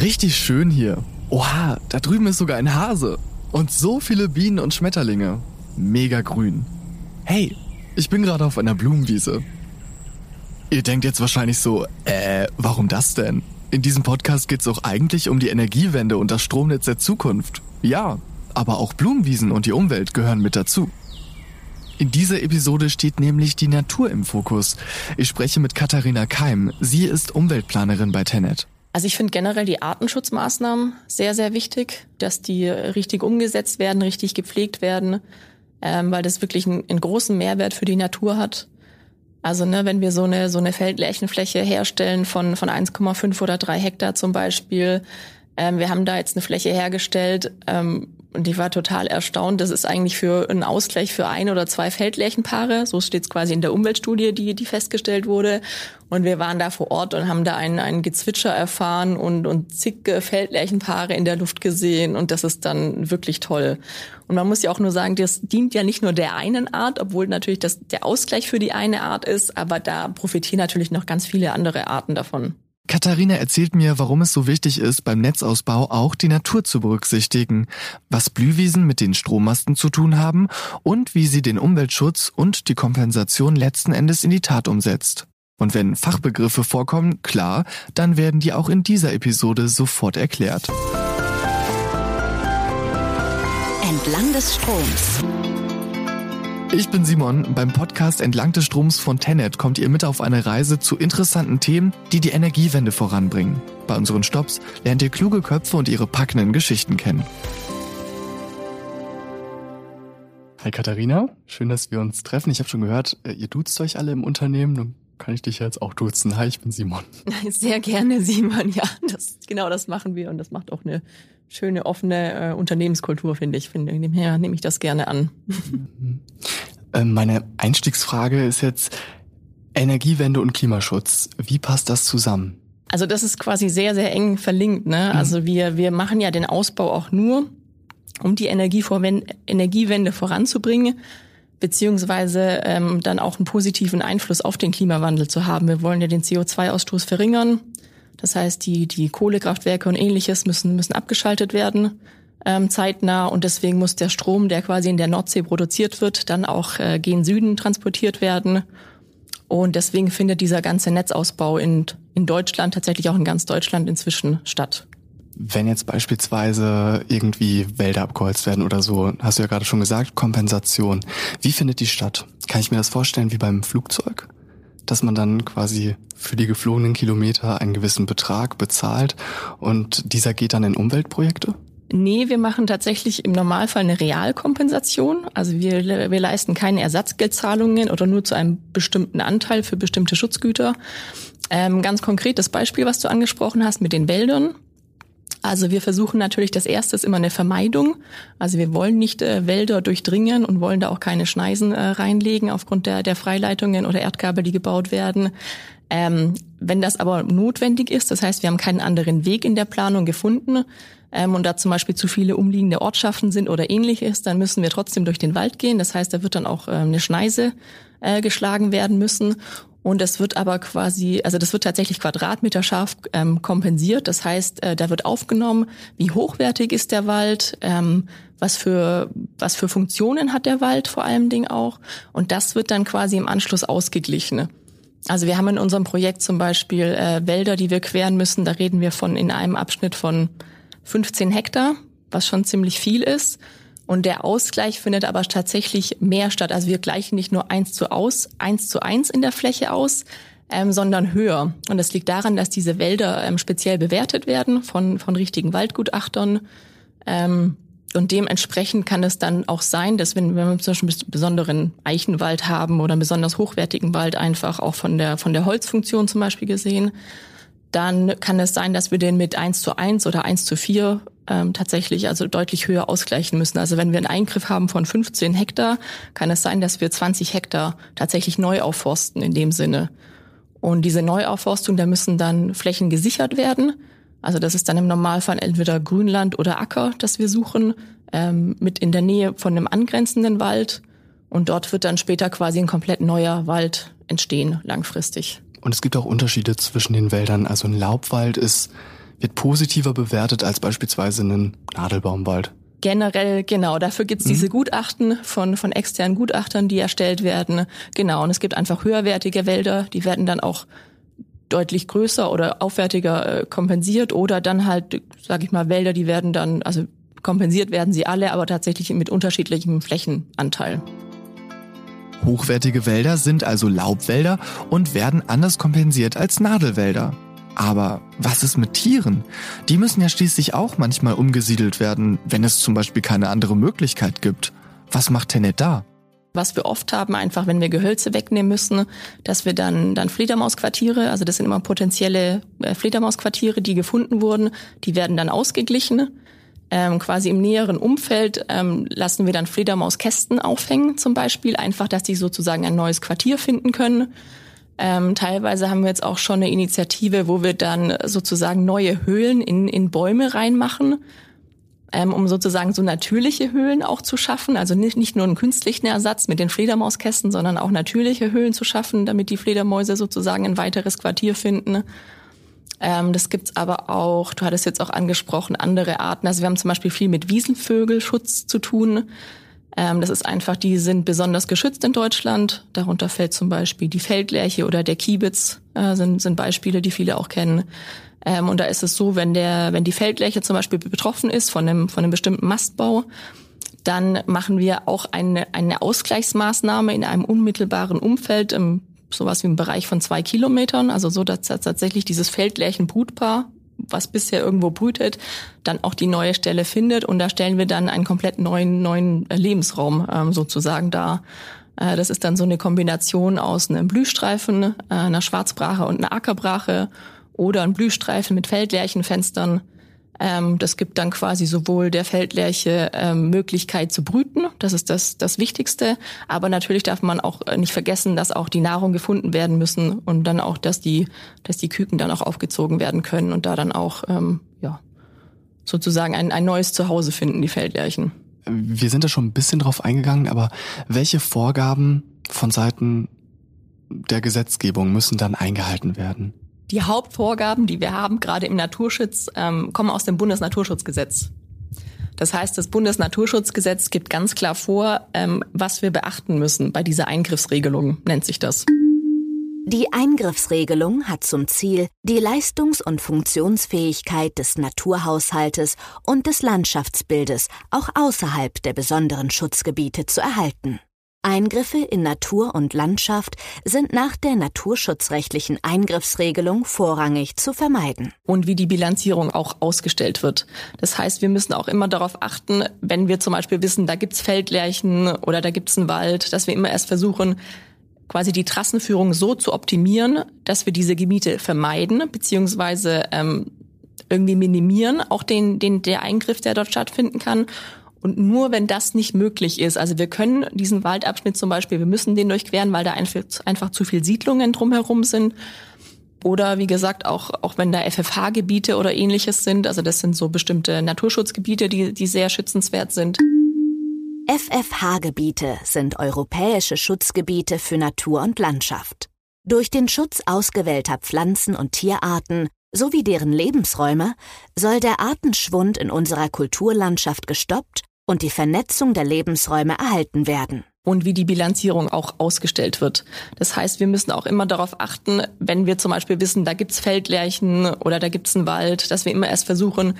Richtig schön hier. Oha, da drüben ist sogar ein Hase. Und so viele Bienen und Schmetterlinge. Mega grün. Hey, ich bin gerade auf einer Blumenwiese. Ihr denkt jetzt wahrscheinlich so, äh, warum das denn? In diesem Podcast geht es auch eigentlich um die Energiewende und das Stromnetz der Zukunft. Ja, aber auch Blumenwiesen und die Umwelt gehören mit dazu. In dieser Episode steht nämlich die Natur im Fokus. Ich spreche mit Katharina Keim. Sie ist Umweltplanerin bei Tenet. Also ich finde generell die Artenschutzmaßnahmen sehr, sehr wichtig, dass die richtig umgesetzt werden, richtig gepflegt werden, ähm, weil das wirklich einen, einen großen Mehrwert für die Natur hat. Also ne, wenn wir so eine so eine Feldlärchenfläche herstellen von von 1,5 oder 3 Hektar zum Beispiel, ähm, wir haben da jetzt eine Fläche hergestellt, ähm, und ich war total erstaunt. Das ist eigentlich für einen Ausgleich für ein oder zwei Feldlärchenpaare. So steht es quasi in der Umweltstudie, die, die festgestellt wurde. Und wir waren da vor Ort und haben da ein, ein Gezwitscher erfahren und, und zig Feldlärchenpaare in der Luft gesehen. Und das ist dann wirklich toll. Und man muss ja auch nur sagen, das dient ja nicht nur der einen Art, obwohl natürlich das der Ausgleich für die eine Art ist, aber da profitieren natürlich noch ganz viele andere Arten davon. Katharina erzählt mir, warum es so wichtig ist, beim Netzausbau auch die Natur zu berücksichtigen, was Blühwiesen mit den Strommasten zu tun haben und wie sie den Umweltschutz und die Kompensation letzten Endes in die Tat umsetzt. Und wenn Fachbegriffe vorkommen, klar, dann werden die auch in dieser Episode sofort erklärt. Entlang des Stroms. Ich bin Simon. Beim Podcast Entlang des Stroms von Tenet kommt ihr mit auf eine Reise zu interessanten Themen, die die Energiewende voranbringen. Bei unseren Stops lernt ihr kluge Köpfe und ihre packenden Geschichten kennen. Hi Katharina, schön, dass wir uns treffen. Ich habe schon gehört, äh, ihr duzt euch alle im Unternehmen. Nun kann ich dich jetzt auch duzen. Hi, ich bin Simon. Sehr gerne, Simon. Ja, das, genau das machen wir und das macht auch eine schöne, offene äh, Unternehmenskultur, finde ich. Finde, demher nehme ich das gerne an. Ähm, meine Einstiegsfrage ist jetzt Energiewende und Klimaschutz. Wie passt das zusammen? Also das ist quasi sehr, sehr eng verlinkt. Ne? Mhm. Also wir, wir machen ja den Ausbau auch nur, um die Energiewende voranzubringen, beziehungsweise ähm, dann auch einen positiven Einfluss auf den Klimawandel zu haben. Wir wollen ja den CO2-Ausstoß verringern. Das heißt, die, die Kohlekraftwerke und ähnliches müssen, müssen abgeschaltet werden ähm, zeitnah und deswegen muss der Strom, der quasi in der Nordsee produziert wird, dann auch äh, gen Süden transportiert werden. Und deswegen findet dieser ganze Netzausbau in, in Deutschland, tatsächlich auch in ganz Deutschland inzwischen statt. Wenn jetzt beispielsweise irgendwie Wälder abgeholzt werden oder so, hast du ja gerade schon gesagt, Kompensation. Wie findet die statt? Kann ich mir das vorstellen wie beim Flugzeug? Dass man dann quasi für die geflogenen Kilometer einen gewissen Betrag bezahlt und dieser geht dann in Umweltprojekte? Nee, wir machen tatsächlich im Normalfall eine Realkompensation. Also wir, wir leisten keine Ersatzgeldzahlungen oder nur zu einem bestimmten Anteil für bestimmte Schutzgüter. Ähm, ganz konkret das Beispiel, was du angesprochen hast mit den Wäldern. Also wir versuchen natürlich, das erste ist immer eine Vermeidung. Also wir wollen nicht äh, Wälder durchdringen und wollen da auch keine Schneisen äh, reinlegen aufgrund der, der Freileitungen oder Erdkabel, die gebaut werden. Ähm, wenn das aber notwendig ist, das heißt, wir haben keinen anderen Weg in der Planung gefunden, ähm, und da zum Beispiel zu viele umliegende Ortschaften sind oder ähnliches, dann müssen wir trotzdem durch den Wald gehen. Das heißt, da wird dann auch äh, eine Schneise äh, geschlagen werden müssen. Und das wird aber quasi, also das wird tatsächlich Quadratmeter scharf ähm, kompensiert. Das heißt, äh, da wird aufgenommen, wie hochwertig ist der Wald, ähm, was für was für Funktionen hat der Wald vor allem Ding auch. Und das wird dann quasi im Anschluss ausgeglichen. Also wir haben in unserem Projekt zum Beispiel äh, Wälder, die wir queren müssen. Da reden wir von in einem Abschnitt von 15 Hektar, was schon ziemlich viel ist. Und der Ausgleich findet aber tatsächlich mehr statt. Also wir gleichen nicht nur eins zu aus, eins zu eins in der Fläche aus, ähm, sondern höher. Und das liegt daran, dass diese Wälder ähm, speziell bewertet werden von, von richtigen Waldgutachtern. Ähm, und dementsprechend kann es dann auch sein, dass wenn, wenn wir zum Beispiel einen besonderen Eichenwald haben oder einen besonders hochwertigen Wald einfach auch von der, von der Holzfunktion zum Beispiel gesehen, dann kann es sein, dass wir den mit eins zu eins oder eins zu vier ähm, tatsächlich also deutlich höher ausgleichen müssen. Also wenn wir einen Eingriff haben von 15 Hektar, kann es sein, dass wir 20 Hektar tatsächlich neu aufforsten in dem Sinne. Und diese Neuaufforstung, da müssen dann Flächen gesichert werden. Also das ist dann im Normalfall entweder Grünland oder Acker, das wir suchen, ähm, mit in der Nähe von einem angrenzenden Wald. Und dort wird dann später quasi ein komplett neuer Wald entstehen, langfristig. Und es gibt auch Unterschiede zwischen den Wäldern. Also ein Laubwald ist wird positiver bewertet als beispielsweise ein Nadelbaumwald. Generell, genau. Dafür gibt's mhm. diese Gutachten von, von externen Gutachtern, die erstellt werden. Genau. Und es gibt einfach höherwertige Wälder, die werden dann auch deutlich größer oder aufwertiger äh, kompensiert oder dann halt, sage ich mal, Wälder, die werden dann, also kompensiert werden sie alle, aber tatsächlich mit unterschiedlichem Flächenanteil. Hochwertige Wälder sind also Laubwälder und werden anders kompensiert als Nadelwälder. Aber was ist mit Tieren? Die müssen ja schließlich auch manchmal umgesiedelt werden, wenn es zum Beispiel keine andere Möglichkeit gibt. Was macht Tenet da? Was wir oft haben, einfach wenn wir Gehölze wegnehmen müssen, dass wir dann, dann Fledermausquartiere, also das sind immer potenzielle äh, Fledermausquartiere, die gefunden wurden, die werden dann ausgeglichen. Ähm, quasi im näheren Umfeld ähm, lassen wir dann Fledermauskästen aufhängen zum Beispiel, einfach, dass die sozusagen ein neues Quartier finden können. Ähm, teilweise haben wir jetzt auch schon eine Initiative, wo wir dann sozusagen neue Höhlen in, in Bäume reinmachen, ähm, um sozusagen so natürliche Höhlen auch zu schaffen. Also nicht, nicht nur einen künstlichen Ersatz mit den Fledermauskästen, sondern auch natürliche Höhlen zu schaffen, damit die Fledermäuse sozusagen ein weiteres Quartier finden. Ähm, das gibt's aber auch, du hattest jetzt auch angesprochen, andere Arten. Also wir haben zum Beispiel viel mit Wiesenvögelschutz zu tun. Ähm, das ist einfach, die sind besonders geschützt in Deutschland. Darunter fällt zum Beispiel die Feldlerche oder der Kiebitz, äh, sind, sind Beispiele, die viele auch kennen. Ähm, und da ist es so, wenn der, wenn die Feldlerche zum Beispiel betroffen ist von einem, von einem bestimmten Mastbau, dann machen wir auch eine, eine Ausgleichsmaßnahme in einem unmittelbaren Umfeld, im, sowas wie im Bereich von zwei Kilometern, also so, dass tatsächlich dieses Feldlärchenbrutpaar was bisher irgendwo brütet, dann auch die neue Stelle findet und da stellen wir dann einen komplett neuen neuen Lebensraum ähm, sozusagen dar. Äh, das ist dann so eine Kombination aus einem Blühstreifen, äh, einer Schwarzbrache und einer Ackerbrache oder ein Blühstreifen mit Feldlärchenfenstern ähm, das gibt dann quasi sowohl der Feldlerche ähm, Möglichkeit zu brüten, das ist das, das Wichtigste, aber natürlich darf man auch äh, nicht vergessen, dass auch die Nahrung gefunden werden müssen und dann auch, dass die, dass die Küken dann auch aufgezogen werden können und da dann auch ähm, ja, sozusagen ein, ein neues Zuhause finden, die Feldlerchen. Wir sind da schon ein bisschen drauf eingegangen, aber welche Vorgaben von Seiten der Gesetzgebung müssen dann eingehalten werden? Die Hauptvorgaben, die wir haben, gerade im Naturschutz, ähm, kommen aus dem Bundesnaturschutzgesetz. Das heißt, das Bundesnaturschutzgesetz gibt ganz klar vor, ähm, was wir beachten müssen bei dieser Eingriffsregelung, nennt sich das. Die Eingriffsregelung hat zum Ziel, die Leistungs- und Funktionsfähigkeit des Naturhaushaltes und des Landschaftsbildes auch außerhalb der besonderen Schutzgebiete zu erhalten. Eingriffe in Natur und Landschaft sind nach der naturschutzrechtlichen Eingriffsregelung vorrangig zu vermeiden. Und wie die Bilanzierung auch ausgestellt wird. Das heißt, wir müssen auch immer darauf achten, wenn wir zum Beispiel wissen, da gibt's Feldlärchen oder da gibt's einen Wald, dass wir immer erst versuchen, quasi die Trassenführung so zu optimieren, dass wir diese Gebiete vermeiden, beziehungsweise ähm, irgendwie minimieren, auch den, den, der Eingriff, der dort stattfinden kann und nur wenn das nicht möglich ist, also wir können diesen Waldabschnitt zum Beispiel, wir müssen den durchqueren, weil da einfach, zu viel Siedlungen drumherum sind. Oder wie gesagt, auch, auch wenn da FFH-Gebiete oder ähnliches sind, also das sind so bestimmte Naturschutzgebiete, die, die sehr schützenswert sind. FFH-Gebiete sind europäische Schutzgebiete für Natur und Landschaft. Durch den Schutz ausgewählter Pflanzen- und Tierarten sowie deren Lebensräume soll der Artenschwund in unserer Kulturlandschaft gestoppt und die Vernetzung der Lebensräume erhalten werden. Und wie die Bilanzierung auch ausgestellt wird. Das heißt, wir müssen auch immer darauf achten, wenn wir zum Beispiel wissen, da gibt's Feldlärchen oder da gibt's einen Wald, dass wir immer erst versuchen,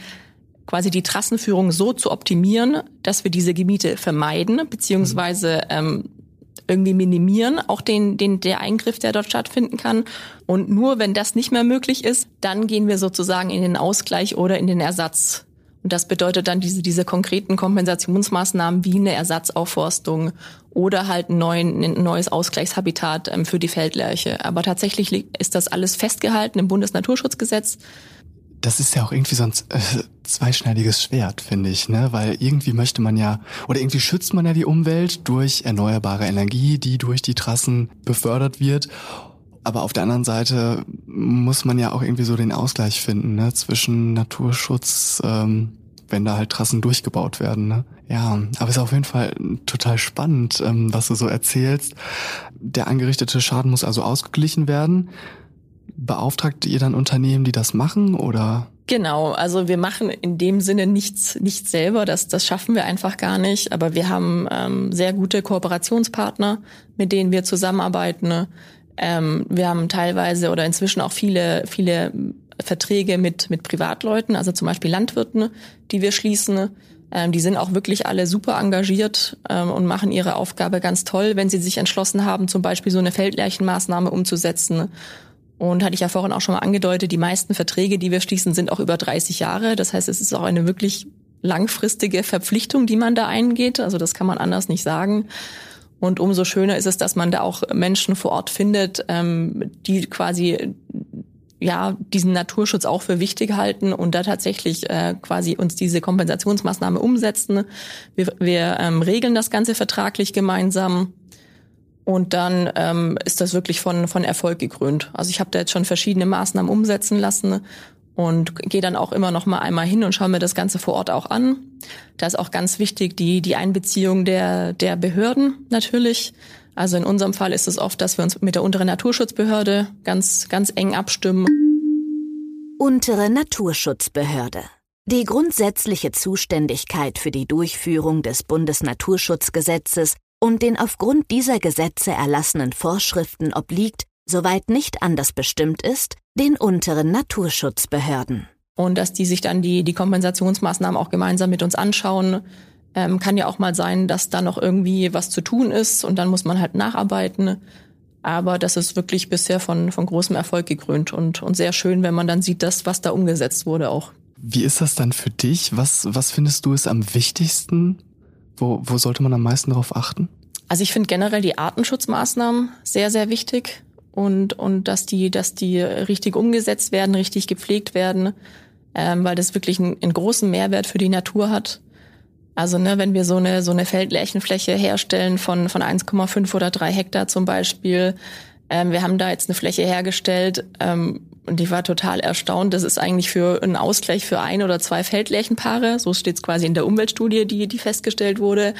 quasi die Trassenführung so zu optimieren, dass wir diese Gebiete vermeiden, beziehungsweise ähm, irgendwie minimieren, auch den, den, der Eingriff, der dort stattfinden kann. Und nur wenn das nicht mehr möglich ist, dann gehen wir sozusagen in den Ausgleich oder in den Ersatz und das bedeutet dann diese, diese konkreten Kompensationsmaßnahmen wie eine Ersatzaufforstung oder halt ein, neuen, ein neues Ausgleichshabitat ähm, für die Feldlerche. Aber tatsächlich ist das alles festgehalten im Bundesnaturschutzgesetz. Das ist ja auch irgendwie so ein äh, zweischneidiges Schwert, finde ich, ne? Weil irgendwie möchte man ja, oder irgendwie schützt man ja die Umwelt durch erneuerbare Energie, die durch die Trassen befördert wird. Aber auf der anderen Seite muss man ja auch irgendwie so den Ausgleich finden, ne, zwischen Naturschutz, ähm, wenn da halt Trassen durchgebaut werden. Ne? Ja, aber es ist auf jeden Fall total spannend, ähm, was du so erzählst. Der angerichtete Schaden muss also ausgeglichen werden. Beauftragt ihr dann Unternehmen, die das machen oder? Genau, also wir machen in dem Sinne nichts, nichts selber, das, das schaffen wir einfach gar nicht. Aber wir haben ähm, sehr gute Kooperationspartner, mit denen wir zusammenarbeiten. Ähm, wir haben teilweise oder inzwischen auch viele, viele Verträge mit, mit Privatleuten, also zum Beispiel Landwirten, die wir schließen. Ähm, die sind auch wirklich alle super engagiert ähm, und machen ihre Aufgabe ganz toll, wenn sie sich entschlossen haben, zum Beispiel so eine Feldlärchenmaßnahme umzusetzen und hatte ich ja vorhin auch schon mal angedeutet, die meisten Verträge, die wir schließen, sind auch über 30 Jahre. Das heißt, es ist auch eine wirklich langfristige Verpflichtung, die man da eingeht. Also das kann man anders nicht sagen. Und umso schöner ist es, dass man da auch Menschen vor Ort findet, ähm, die quasi ja diesen Naturschutz auch für wichtig halten und da tatsächlich äh, quasi uns diese Kompensationsmaßnahme umsetzen. Wir, wir ähm, regeln das Ganze vertraglich gemeinsam und dann ähm, ist das wirklich von, von Erfolg gekrönt. Also ich habe da jetzt schon verschiedene Maßnahmen umsetzen lassen und gehe dann auch immer noch mal einmal hin und schaue mir das Ganze vor Ort auch an. Da ist auch ganz wichtig die, die Einbeziehung der, der Behörden natürlich. Also in unserem Fall ist es oft, dass wir uns mit der unteren Naturschutzbehörde ganz, ganz eng abstimmen. Untere Naturschutzbehörde. Die grundsätzliche Zuständigkeit für die Durchführung des Bundesnaturschutzgesetzes und den aufgrund dieser Gesetze erlassenen Vorschriften obliegt, soweit nicht anders bestimmt ist, den unteren Naturschutzbehörden. Und dass die sich dann die, die Kompensationsmaßnahmen auch gemeinsam mit uns anschauen. Ähm, kann ja auch mal sein, dass da noch irgendwie was zu tun ist und dann muss man halt nacharbeiten. Aber das ist wirklich bisher von, von großem Erfolg gekrönt und, und sehr schön, wenn man dann sieht, dass was da umgesetzt wurde auch. Wie ist das dann für dich? Was, was findest du ist am wichtigsten wo, wo sollte man am meisten darauf achten? Also ich finde generell die Artenschutzmaßnahmen sehr, sehr wichtig und, und dass die, dass die richtig umgesetzt werden, richtig gepflegt werden, ähm, weil das wirklich einen, einen großen Mehrwert für die Natur hat. Also ne, wenn wir so eine so eine Feldlärchenfläche herstellen von von 1,5 oder 3 Hektar zum Beispiel, ähm, wir haben da jetzt eine Fläche hergestellt, ähm, und ich war total erstaunt. Das ist eigentlich für einen Ausgleich für ein oder zwei Feldlärchenpaare. So steht es quasi in der Umweltstudie, die, die festgestellt wurde.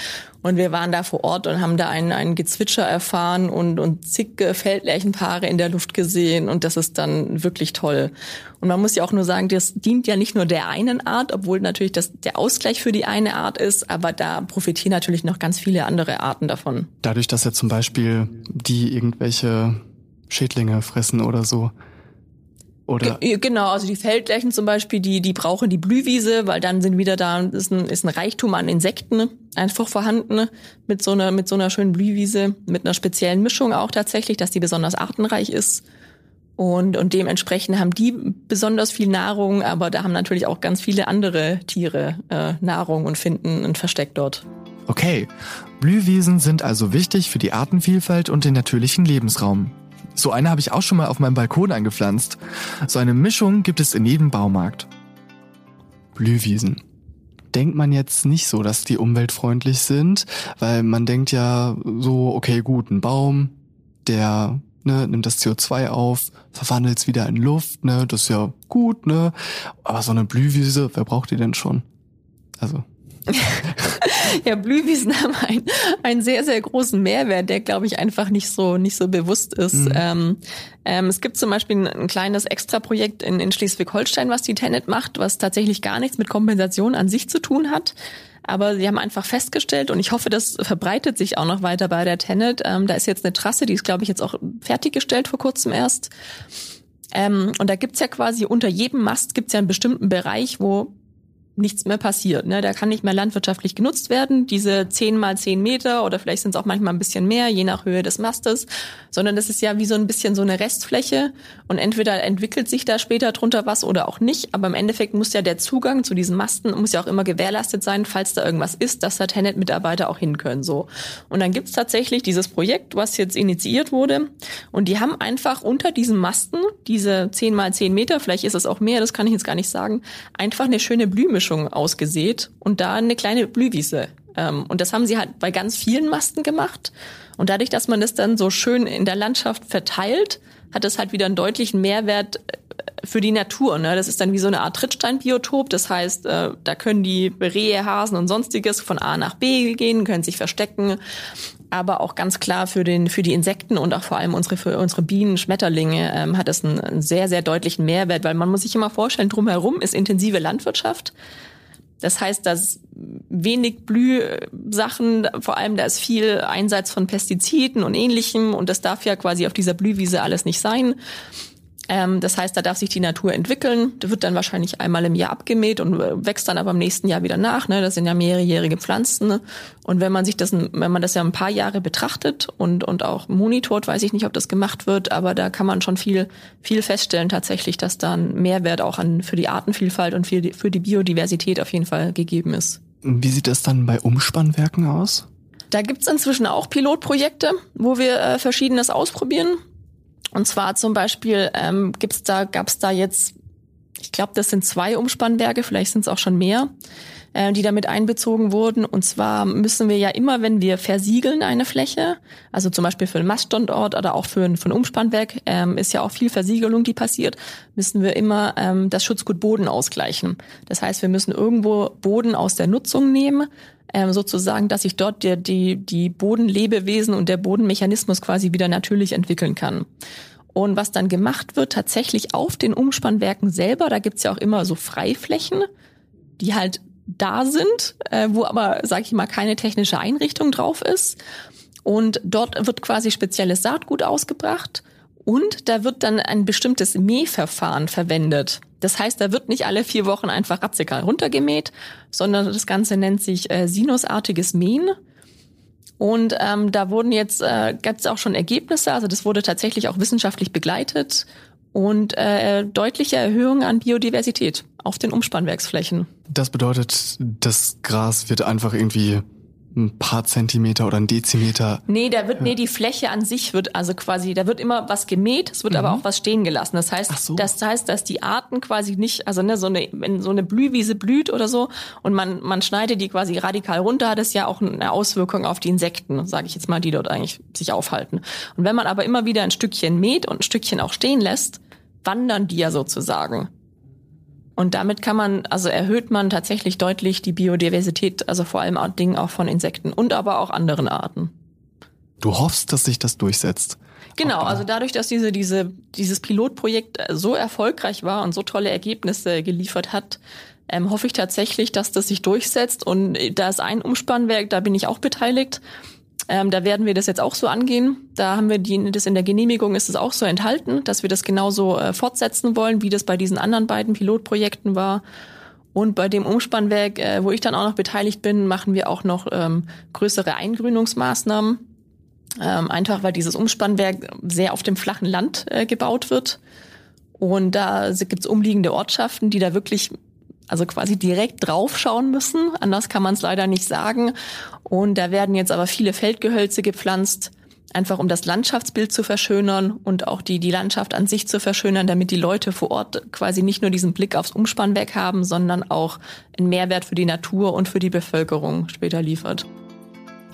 Und wir waren da vor Ort und haben da ein, ein Gezwitscher erfahren und, und zig Feldlärchenpaare in der Luft gesehen. Und das ist dann wirklich toll. Und man muss ja auch nur sagen, das dient ja nicht nur der einen Art, obwohl natürlich das der Ausgleich für die eine Art ist, aber da profitieren natürlich noch ganz viele andere Arten davon. Dadurch, dass ja zum Beispiel die irgendwelche Schädlinge fressen oder so, oder? Genau, also die Feldlärchen zum Beispiel, die, die brauchen die Blühwiese, weil dann sind wieder da, ist ein, ist ein Reichtum an Insekten einfach vorhanden mit so einer, mit so einer schönen Blühwiese, mit einer speziellen Mischung auch tatsächlich, dass die besonders artenreich ist. Und, und dementsprechend haben die besonders viel Nahrung, aber da haben natürlich auch ganz viele andere Tiere äh, Nahrung und finden ein Versteck dort. Okay, Blühwiesen sind also wichtig für die Artenvielfalt und den natürlichen Lebensraum. So eine habe ich auch schon mal auf meinem Balkon angepflanzt. So eine Mischung gibt es in jedem Baumarkt. Blühwiesen. Denkt man jetzt nicht so, dass die umweltfreundlich sind, weil man denkt ja so, okay, gut, ein Baum, der ne, nimmt das CO2 auf, verwandelt es wieder in Luft, ne, das ist ja gut, ne. Aber so eine Blühwiese, wer braucht die denn schon? Also. ja, Blühwiesen haben einen, einen sehr, sehr großen Mehrwert, der, glaube ich, einfach nicht so, nicht so bewusst ist. Mhm. Ähm, ähm, es gibt zum Beispiel ein, ein kleines Extraprojekt in, in Schleswig-Holstein, was die Tenet macht, was tatsächlich gar nichts mit Kompensation an sich zu tun hat. Aber sie haben einfach festgestellt, und ich hoffe, das verbreitet sich auch noch weiter bei der Tenet. Ähm, da ist jetzt eine Trasse, die ist, glaube ich, jetzt auch fertiggestellt vor kurzem erst. Ähm, und da gibt's ja quasi unter jedem Mast gibt's ja einen bestimmten Bereich, wo nichts mehr passiert. Ne? Der kann nicht mehr landwirtschaftlich genutzt werden, diese zehn mal zehn Meter oder vielleicht sind es auch manchmal ein bisschen mehr, je nach Höhe des Mastes, sondern das ist ja wie so ein bisschen so eine Restfläche und entweder entwickelt sich da später drunter was oder auch nicht, aber im Endeffekt muss ja der Zugang zu diesen Masten muss ja auch immer gewährleistet sein, falls da irgendwas ist, dass da Tenet-Mitarbeiter auch hin können. So. Und dann gibt's tatsächlich dieses Projekt, was jetzt initiiert wurde und die haben einfach unter diesen Masten, diese zehn mal zehn Meter, vielleicht ist es auch mehr, das kann ich jetzt gar nicht sagen, einfach eine schöne Blühmischung Mischung ausgesät und da eine kleine Blühwiese. Ähm, und das haben sie halt bei ganz vielen Masten gemacht. Und dadurch, dass man das dann so schön in der Landschaft verteilt, hat es halt wieder einen deutlichen Mehrwert für die Natur. Ne? Das ist dann wie so eine Art Trittsteinbiotop. Das heißt, äh, da können die Rehe, Hasen und sonstiges von A nach B gehen, können sich verstecken. Aber auch ganz klar für den für die Insekten und auch vor allem unsere für unsere Bienen, Schmetterlinge ähm, hat es einen, einen sehr sehr deutlichen Mehrwert, weil man muss sich immer vorstellen, drumherum ist intensive Landwirtschaft. Das heißt, dass wenig Blühsachen, vor allem da ist viel Einsatz von Pestiziden und ähnlichem und das darf ja quasi auf dieser Blühwiese alles nicht sein. Ähm, das heißt, da darf sich die Natur entwickeln. Da wird dann wahrscheinlich einmal im Jahr abgemäht und äh, wächst dann aber im nächsten Jahr wieder nach. Ne? Das sind ja mehrjährige Pflanzen. Ne? Und wenn man sich das, wenn man das ja ein paar Jahre betrachtet und, und auch monitort, weiß ich nicht, ob das gemacht wird, aber da kann man schon viel, viel feststellen tatsächlich, dass da ein Mehrwert auch an, für die Artenvielfalt und für die, für die Biodiversität auf jeden Fall gegeben ist. Wie sieht das dann bei Umspannwerken aus? Da gibt's inzwischen auch Pilotprojekte, wo wir äh, Verschiedenes ausprobieren. Und zwar zum Beispiel ähm, gibt's da, gab's da jetzt, ich glaube, das sind zwei Umspannwerke, vielleicht sind es auch schon mehr, äh, die damit einbezogen wurden. Und zwar müssen wir ja immer, wenn wir versiegeln eine Fläche, also zum Beispiel für einen Maststandort oder auch für ein, für ein Umspannwerk, ähm, ist ja auch viel Versiegelung, die passiert, müssen wir immer ähm, das Schutzgut Boden ausgleichen. Das heißt, wir müssen irgendwo Boden aus der Nutzung nehmen, ähm, sozusagen, dass sich dort der, die, die Bodenlebewesen und der Bodenmechanismus quasi wieder natürlich entwickeln kann. Und was dann gemacht wird, tatsächlich auf den Umspannwerken selber, da gibt's ja auch immer so Freiflächen, die halt da sind, äh, wo aber, sage ich mal, keine technische Einrichtung drauf ist. Und dort wird quasi spezielles Saatgut ausgebracht und da wird dann ein bestimmtes Mähverfahren verwendet. Das heißt, da wird nicht alle vier Wochen einfach radikal runtergemäht, sondern das Ganze nennt sich äh, sinusartiges Mähen. Und ähm, da wurden jetzt, äh, gab es auch schon Ergebnisse, also das wurde tatsächlich auch wissenschaftlich begleitet und äh, deutliche Erhöhungen an Biodiversität auf den Umspannwerksflächen. Das bedeutet, das Gras wird einfach irgendwie ein paar Zentimeter oder ein Dezimeter. Nee, da wird, nee, die Fläche an sich wird also quasi, da wird immer was gemäht, es wird mhm. aber auch was stehen gelassen. Das heißt, so. das heißt, dass die Arten quasi nicht, also ne, so eine, wenn so eine Blühwiese blüht oder so und man, man schneidet die quasi radikal runter, hat es ja auch eine Auswirkung auf die Insekten, sage ich jetzt mal, die dort eigentlich sich aufhalten. Und wenn man aber immer wieder ein Stückchen mäht und ein Stückchen auch stehen lässt, wandern die ja sozusagen. Und damit kann man, also erhöht man tatsächlich deutlich die Biodiversität, also vor allem Dingen auch von Insekten und aber auch anderen Arten. Du hoffst, dass sich das durchsetzt. Genau, also dadurch, dass diese, diese, dieses Pilotprojekt so erfolgreich war und so tolle Ergebnisse geliefert hat, ähm, hoffe ich tatsächlich, dass das sich durchsetzt. Und da ist ein Umspannwerk, da bin ich auch beteiligt. Ähm, da werden wir das jetzt auch so angehen. Da haben wir die, das in der Genehmigung ist es auch so enthalten, dass wir das genauso äh, fortsetzen wollen, wie das bei diesen anderen beiden Pilotprojekten war. Und bei dem Umspannwerk, äh, wo ich dann auch noch beteiligt bin, machen wir auch noch ähm, größere Eingrünungsmaßnahmen. Ähm, einfach weil dieses Umspannwerk sehr auf dem flachen Land äh, gebaut wird. Und da gibt's umliegende Ortschaften, die da wirklich also quasi direkt draufschauen müssen. Anders kann man es leider nicht sagen. Und da werden jetzt aber viele Feldgehölze gepflanzt, einfach um das Landschaftsbild zu verschönern und auch die, die Landschaft an sich zu verschönern, damit die Leute vor Ort quasi nicht nur diesen Blick aufs Umspannwerk haben, sondern auch einen Mehrwert für die Natur und für die Bevölkerung später liefert.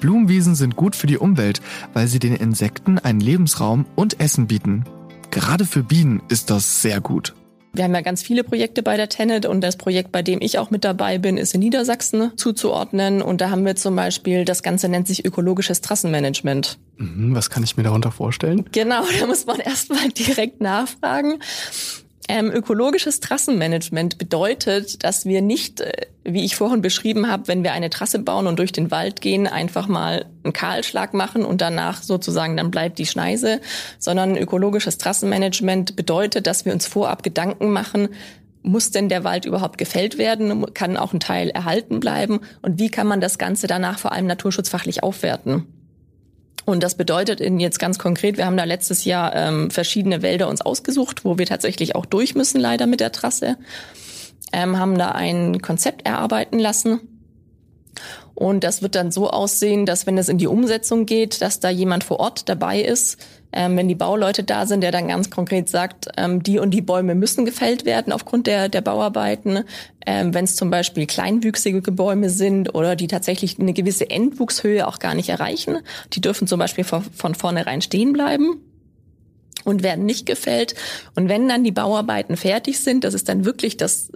Blumenwiesen sind gut für die Umwelt, weil sie den Insekten einen Lebensraum und Essen bieten. Gerade für Bienen ist das sehr gut. Wir haben ja ganz viele Projekte bei der Tenet und das Projekt, bei dem ich auch mit dabei bin, ist in Niedersachsen zuzuordnen. Und da haben wir zum Beispiel, das Ganze nennt sich ökologisches Trassenmanagement. Mhm, was kann ich mir darunter vorstellen? Genau, da muss man erstmal direkt nachfragen. Ähm, ökologisches Trassenmanagement bedeutet, dass wir nicht, äh, wie ich vorhin beschrieben habe, wenn wir eine Trasse bauen und durch den Wald gehen, einfach mal einen Kahlschlag machen und danach sozusagen dann bleibt die Schneise, sondern ökologisches Trassenmanagement bedeutet, dass wir uns vorab Gedanken machen, muss denn der Wald überhaupt gefällt werden? Kann auch ein Teil erhalten bleiben? Und wie kann man das Ganze danach vor allem naturschutzfachlich aufwerten? Und das bedeutet in jetzt ganz konkret, wir haben da letztes Jahr ähm, verschiedene Wälder uns ausgesucht, wo wir tatsächlich auch durch müssen, leider mit der Trasse. Ähm, haben da ein Konzept erarbeiten lassen. Und das wird dann so aussehen, dass wenn es in die Umsetzung geht, dass da jemand vor Ort dabei ist, ähm, wenn die Bauleute da sind, der dann ganz konkret sagt, ähm, die und die Bäume müssen gefällt werden aufgrund der, der Bauarbeiten. Ähm, wenn es zum Beispiel kleinwüchsige Bäume sind oder die tatsächlich eine gewisse Endwuchshöhe auch gar nicht erreichen, die dürfen zum Beispiel von, von vornherein stehen bleiben. und werden nicht gefällt. Und wenn dann die Bauarbeiten fertig sind, das ist dann wirklich das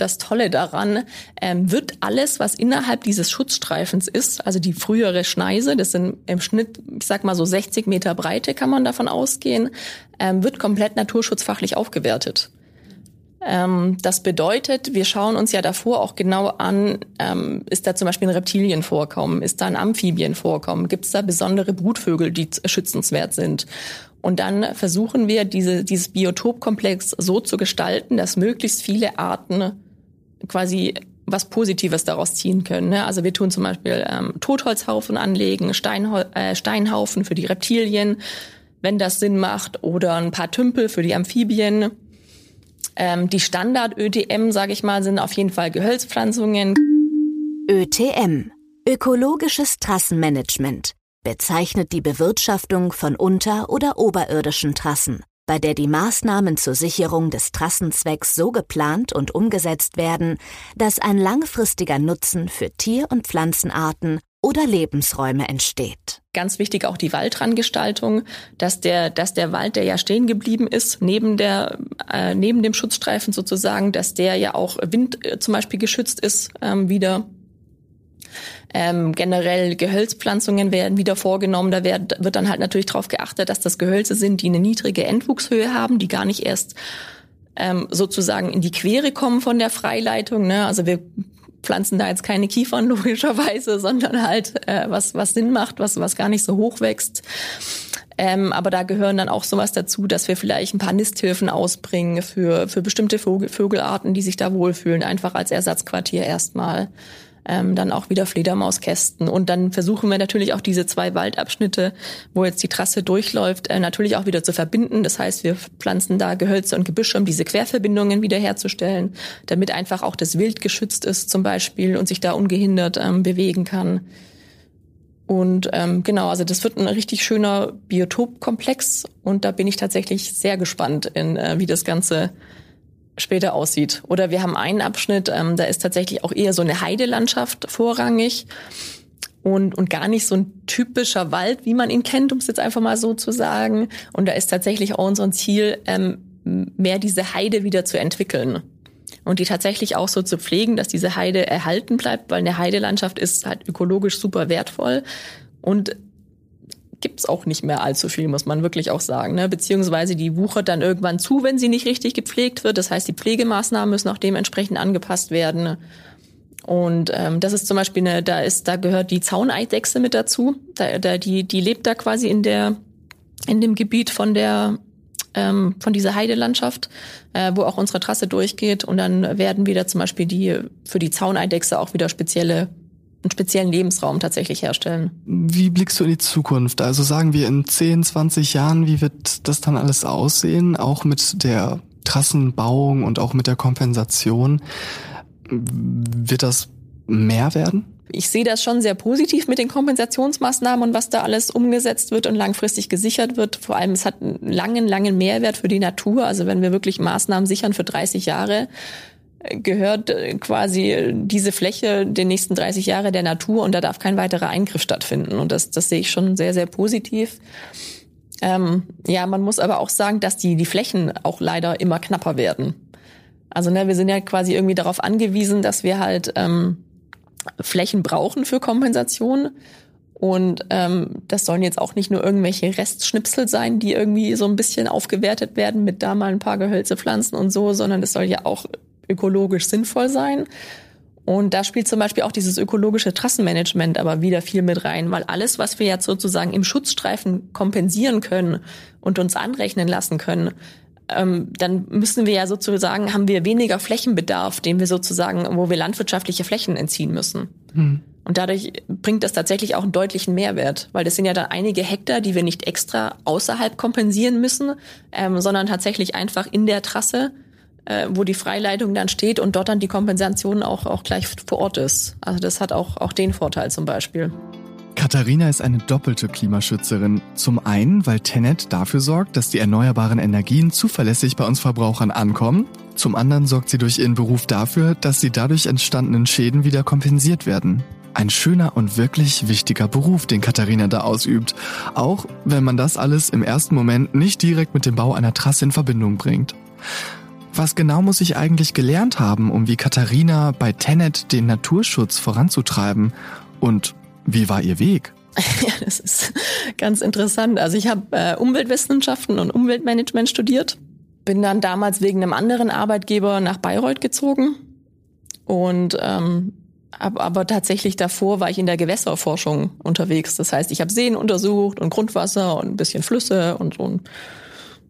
das Tolle daran, ähm, wird alles, was innerhalb dieses Schutzstreifens ist, also die frühere Schneise, das sind im Schnitt, ich sag mal so 60 Meter Breite, kann man davon ausgehen, ähm, wird komplett naturschutzfachlich aufgewertet. Ähm, das bedeutet, wir schauen uns ja davor auch genau an, ähm, ist da zum Beispiel ein Reptilienvorkommen, ist da ein Amphibienvorkommen, gibt es da besondere Brutvögel, die schützenswert sind. Und dann versuchen wir, diese, dieses Biotopkomplex so zu gestalten, dass möglichst viele Arten quasi was Positives daraus ziehen können. Ne? Also wir tun zum Beispiel ähm, Totholzhaufen anlegen, Steinhau äh, Steinhaufen für die Reptilien, wenn das Sinn macht, oder ein paar Tümpel für die Amphibien. Ähm, die Standard-ÖTM, sage ich mal, sind auf jeden Fall Gehölzpflanzungen. ÖTM, ökologisches Trassenmanagement, bezeichnet die Bewirtschaftung von unter- oder oberirdischen Trassen, bei der die Maßnahmen zur Sicherung des Trassenzwecks so geplant und umgesetzt werden, dass ein langfristiger Nutzen für Tier- und Pflanzenarten oder Lebensräume entsteht. Ganz wichtig auch die Waldrandgestaltung, dass der, dass der Wald, der ja stehen geblieben ist, neben der, äh, neben dem Schutzstreifen sozusagen, dass der ja auch Wind äh, zum Beispiel geschützt ist, ähm, wieder. Ähm, generell Gehölzpflanzungen werden wieder vorgenommen. Da wird, wird dann halt natürlich darauf geachtet, dass das Gehölze sind, die eine niedrige Entwuchshöhe haben, die gar nicht erst ähm, sozusagen in die Quere kommen von der Freileitung. Ne? Also wir pflanzen da jetzt keine Kiefern logischerweise, sondern halt äh, was was Sinn macht, was was gar nicht so hoch wächst. Ähm, aber da gehören dann auch sowas dazu, dass wir vielleicht ein paar Nisthilfen ausbringen für für bestimmte Vogel, Vögelarten, die sich da wohlfühlen, einfach als Ersatzquartier erstmal ähm, dann auch wieder Fledermauskästen. Und dann versuchen wir natürlich auch diese zwei Waldabschnitte, wo jetzt die Trasse durchläuft, äh, natürlich auch wieder zu verbinden. Das heißt, wir pflanzen da Gehölze und Gebüsche, um diese Querverbindungen wiederherzustellen, damit einfach auch das Wild geschützt ist zum Beispiel und sich da ungehindert ähm, bewegen kann. Und ähm, genau, also das wird ein richtig schöner Biotopkomplex und da bin ich tatsächlich sehr gespannt, in, äh, wie das Ganze später aussieht. Oder wir haben einen Abschnitt, ähm, da ist tatsächlich auch eher so eine Heidelandschaft vorrangig und, und gar nicht so ein typischer Wald, wie man ihn kennt, um es jetzt einfach mal so zu sagen. Und da ist tatsächlich auch unser Ziel, ähm, mehr diese Heide wieder zu entwickeln. Und die tatsächlich auch so zu pflegen, dass diese Heide erhalten bleibt, weil eine Heidelandschaft ist halt ökologisch super wertvoll. Und gibt's auch nicht mehr allzu viel, muss man wirklich auch sagen. Ne? Beziehungsweise die wuchert dann irgendwann zu, wenn sie nicht richtig gepflegt wird. Das heißt, die Pflegemaßnahmen müssen auch dementsprechend angepasst werden. Und ähm, das ist zum Beispiel eine, da ist, da gehört die Zauneidechse mit dazu. Da, da, die, die lebt da quasi in der, in dem Gebiet von der, ähm, von dieser Heidelandschaft, äh, wo auch unsere Trasse durchgeht. Und dann werden wieder zum Beispiel die für die Zauneidechse auch wieder spezielle einen speziellen Lebensraum tatsächlich herstellen. Wie blickst du in die Zukunft? Also sagen wir in 10, 20 Jahren, wie wird das dann alles aussehen? Auch mit der Trassenbauung und auch mit der Kompensation. Wird das mehr werden? Ich sehe das schon sehr positiv mit den Kompensationsmaßnahmen und was da alles umgesetzt wird und langfristig gesichert wird. Vor allem, es hat einen langen, langen Mehrwert für die Natur. Also wenn wir wirklich Maßnahmen sichern für 30 Jahre, gehört äh, quasi diese Fläche den nächsten 30 Jahre der Natur und da darf kein weiterer Eingriff stattfinden. Und das, das sehe ich schon sehr, sehr positiv. Ähm, ja, man muss aber auch sagen, dass die, die Flächen auch leider immer knapper werden. Also ne, wir sind ja quasi irgendwie darauf angewiesen, dass wir halt ähm, Flächen brauchen für Kompensation. Und ähm, das sollen jetzt auch nicht nur irgendwelche Restschnipsel sein, die irgendwie so ein bisschen aufgewertet werden mit da mal ein paar Gehölze pflanzen und so, sondern es soll ja auch ökologisch sinnvoll sein. Und da spielt zum Beispiel auch dieses ökologische Trassenmanagement aber wieder viel mit rein, weil alles, was wir jetzt sozusagen im Schutzstreifen kompensieren können und uns anrechnen lassen können, ähm, dann müssen wir ja sozusagen, haben wir weniger Flächenbedarf, den wir sozusagen, wo wir landwirtschaftliche Flächen entziehen müssen. Mhm. Und dadurch bringt das tatsächlich auch einen deutlichen Mehrwert, weil das sind ja dann einige Hektar, die wir nicht extra außerhalb kompensieren müssen, ähm, sondern tatsächlich einfach in der Trasse äh, wo die Freileitung dann steht und dort dann die Kompensation auch, auch gleich vor Ort ist. Also das hat auch, auch den Vorteil zum Beispiel. Katharina ist eine doppelte Klimaschützerin. Zum einen, weil Tenet dafür sorgt, dass die erneuerbaren Energien zuverlässig bei uns Verbrauchern ankommen. Zum anderen sorgt sie durch ihren Beruf dafür, dass die dadurch entstandenen Schäden wieder kompensiert werden. Ein schöner und wirklich wichtiger Beruf, den Katharina da ausübt. Auch wenn man das alles im ersten Moment nicht direkt mit dem Bau einer Trasse in Verbindung bringt. Was genau muss ich eigentlich gelernt haben, um wie Katharina bei Tenet den Naturschutz voranzutreiben? Und wie war ihr Weg? Ja, das ist ganz interessant. Also ich habe äh, Umweltwissenschaften und Umweltmanagement studiert, bin dann damals wegen einem anderen Arbeitgeber nach Bayreuth gezogen und ähm, aber, tatsächlich davor war ich in der Gewässerforschung unterwegs. Das heißt, ich habe Seen untersucht und Grundwasser und ein bisschen Flüsse und so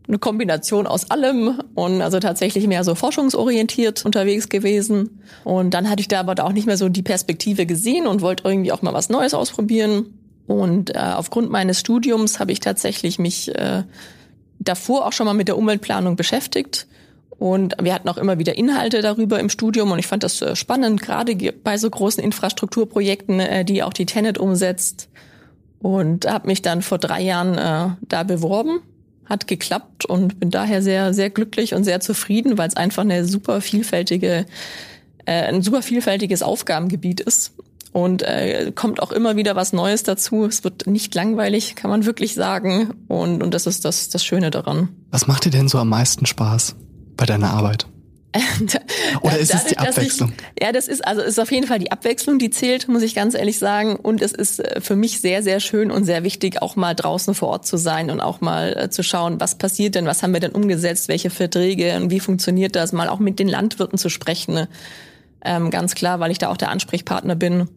eine Kombination aus allem und also tatsächlich mehr so forschungsorientiert unterwegs gewesen. Und dann hatte ich da aber auch nicht mehr so die Perspektive gesehen und wollte irgendwie auch mal was Neues ausprobieren. Und äh, aufgrund meines Studiums habe ich tatsächlich mich äh, davor auch schon mal mit der Umweltplanung beschäftigt. Und wir hatten auch immer wieder Inhalte darüber im Studium und ich fand das äh, spannend, gerade bei so großen Infrastrukturprojekten, äh, die auch die Tenet umsetzt. Und habe mich dann vor drei Jahren äh, da beworben, hat geklappt und bin daher sehr, sehr glücklich und sehr zufrieden, weil es einfach eine super vielfältige, äh, ein super vielfältiges Aufgabengebiet ist und äh, kommt auch immer wieder was Neues dazu. Es wird nicht langweilig, kann man wirklich sagen. Und, und das ist das, das Schöne daran. Was macht dir denn so am meisten Spaß bei deiner Arbeit? Oder ist es die Abwechslung? Ich, ja, das ist also ist auf jeden Fall die Abwechslung, die zählt, muss ich ganz ehrlich sagen. Und es ist äh, für mich sehr, sehr schön und sehr wichtig, auch mal draußen vor Ort zu sein und auch mal äh, zu schauen, was passiert denn, was haben wir denn umgesetzt, welche Verträge und wie funktioniert das, mal auch mit den Landwirten zu sprechen. Ne? Ähm, ganz klar, weil ich da auch der Ansprechpartner bin.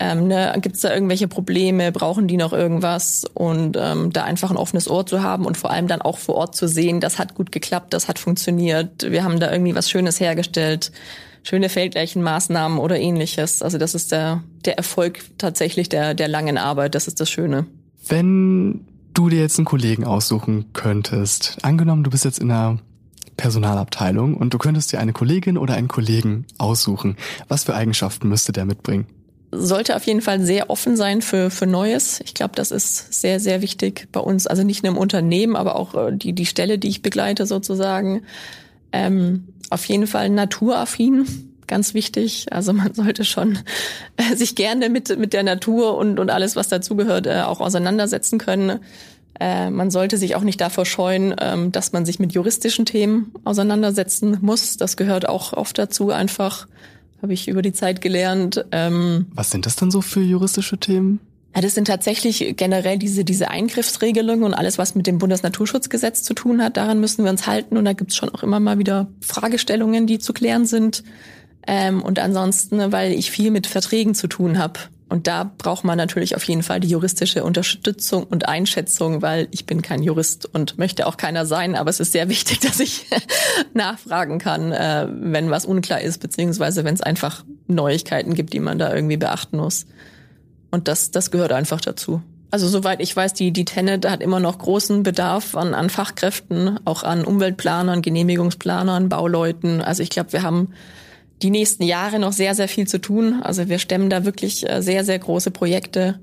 Ähm, ne, Gibt es da irgendwelche Probleme? Brauchen die noch irgendwas? Und ähm, da einfach ein offenes Ohr zu haben und vor allem dann auch vor Ort zu sehen, das hat gut geklappt, das hat funktioniert, wir haben da irgendwie was Schönes hergestellt, schöne Feldleichenmaßnahmen oder ähnliches. Also das ist der, der Erfolg tatsächlich der, der langen Arbeit, das ist das Schöne. Wenn du dir jetzt einen Kollegen aussuchen könntest, angenommen, du bist jetzt in einer Personalabteilung und du könntest dir eine Kollegin oder einen Kollegen aussuchen. Was für Eigenschaften müsste der mitbringen? Sollte auf jeden Fall sehr offen sein für, für Neues. Ich glaube, das ist sehr, sehr wichtig bei uns. Also nicht nur im Unternehmen, aber auch äh, die, die Stelle, die ich begleite sozusagen. Ähm, auf jeden Fall naturaffin ganz wichtig. Also man sollte schon äh, sich gerne mit, mit der Natur und, und alles, was dazugehört, äh, auch auseinandersetzen können. Äh, man sollte sich auch nicht davor scheuen, ähm, dass man sich mit juristischen Themen auseinandersetzen muss. Das gehört auch oft dazu, einfach, habe ich über die Zeit gelernt. Ähm, Was sind das dann so für juristische Themen? Ja, das sind tatsächlich generell diese, diese Eingriffsregelungen und alles, was mit dem Bundesnaturschutzgesetz zu tun hat. Daran müssen wir uns halten. Und da gibt's schon auch immer mal wieder Fragestellungen, die zu klären sind. Ähm, und ansonsten, weil ich viel mit Verträgen zu tun habe, und da braucht man natürlich auf jeden Fall die juristische Unterstützung und Einschätzung, weil ich bin kein Jurist und möchte auch keiner sein. Aber es ist sehr wichtig, dass ich nachfragen kann, äh, wenn was unklar ist, beziehungsweise wenn es einfach Neuigkeiten gibt, die man da irgendwie beachten muss. Und das, das gehört einfach dazu. Also soweit ich weiß, die, die Tenet hat immer noch großen Bedarf an, an Fachkräften, auch an Umweltplanern, Genehmigungsplanern, Bauleuten. Also ich glaube, wir haben die nächsten Jahre noch sehr, sehr viel zu tun. Also wir stemmen da wirklich äh, sehr, sehr große Projekte.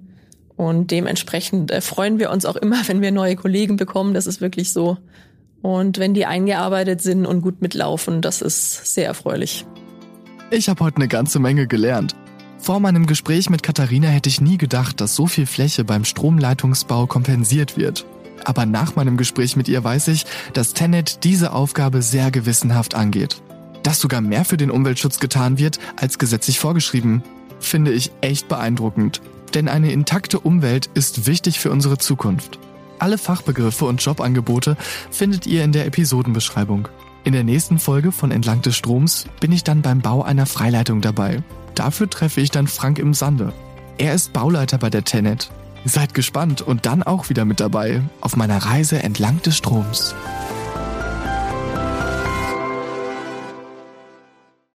Und dementsprechend äh, freuen wir uns auch immer, wenn wir neue Kollegen bekommen. Das ist wirklich so. Und wenn die eingearbeitet sind und gut mitlaufen, das ist sehr erfreulich. Ich habe heute eine ganze Menge gelernt. Vor meinem Gespräch mit Katharina hätte ich nie gedacht, dass so viel Fläche beim Stromleitungsbau kompensiert wird. Aber nach meinem Gespräch mit ihr weiß ich, dass Tenet diese Aufgabe sehr gewissenhaft angeht. Dass sogar mehr für den Umweltschutz getan wird als gesetzlich vorgeschrieben, finde ich echt beeindruckend. Denn eine intakte Umwelt ist wichtig für unsere Zukunft. Alle Fachbegriffe und Jobangebote findet ihr in der Episodenbeschreibung. In der nächsten Folge von Entlang des Stroms bin ich dann beim Bau einer Freileitung dabei. Dafür treffe ich dann Frank im Sande. Er ist Bauleiter bei der Tenet. Seid gespannt und dann auch wieder mit dabei auf meiner Reise entlang des Stroms.